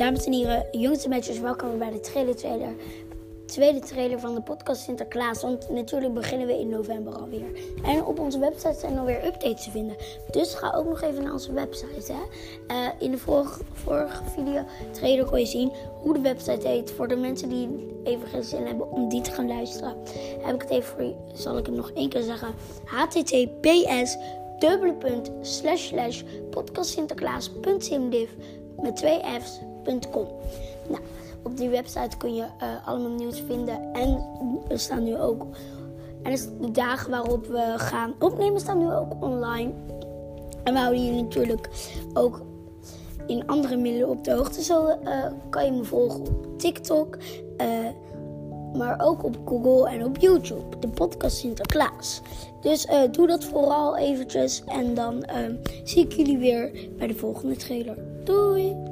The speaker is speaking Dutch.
Dames en heren, jongens en meisjes, welkom bij de trailer, trailer, tweede trailer van de podcast Sinterklaas. Want natuurlijk beginnen we in november alweer. En op onze website zijn alweer updates te vinden. Dus ga ook nog even naar onze website. Hè. Uh, in de vorige, vorige video trailer kon je zien hoe de website heet. Voor de mensen die even geen zin hebben om die te gaan luisteren, heb ik het even voor zal ik het nog één keer zeggen. https dubbele punt slash slash podcastsinterklaas.simdiv met twee Nou, op die website kun je uh, allemaal nieuws vinden en er staan nu ook en de dagen waarop we gaan opnemen staan nu ook online. En we houden je natuurlijk ook in andere middelen op de hoogte. Zo uh, kan je me volgen op TikTok. Uh, maar ook op Google en op YouTube. De podcast Sinterklaas. Dus uh, doe dat vooral eventjes. En dan uh, zie ik jullie weer bij de volgende trailer. Doei!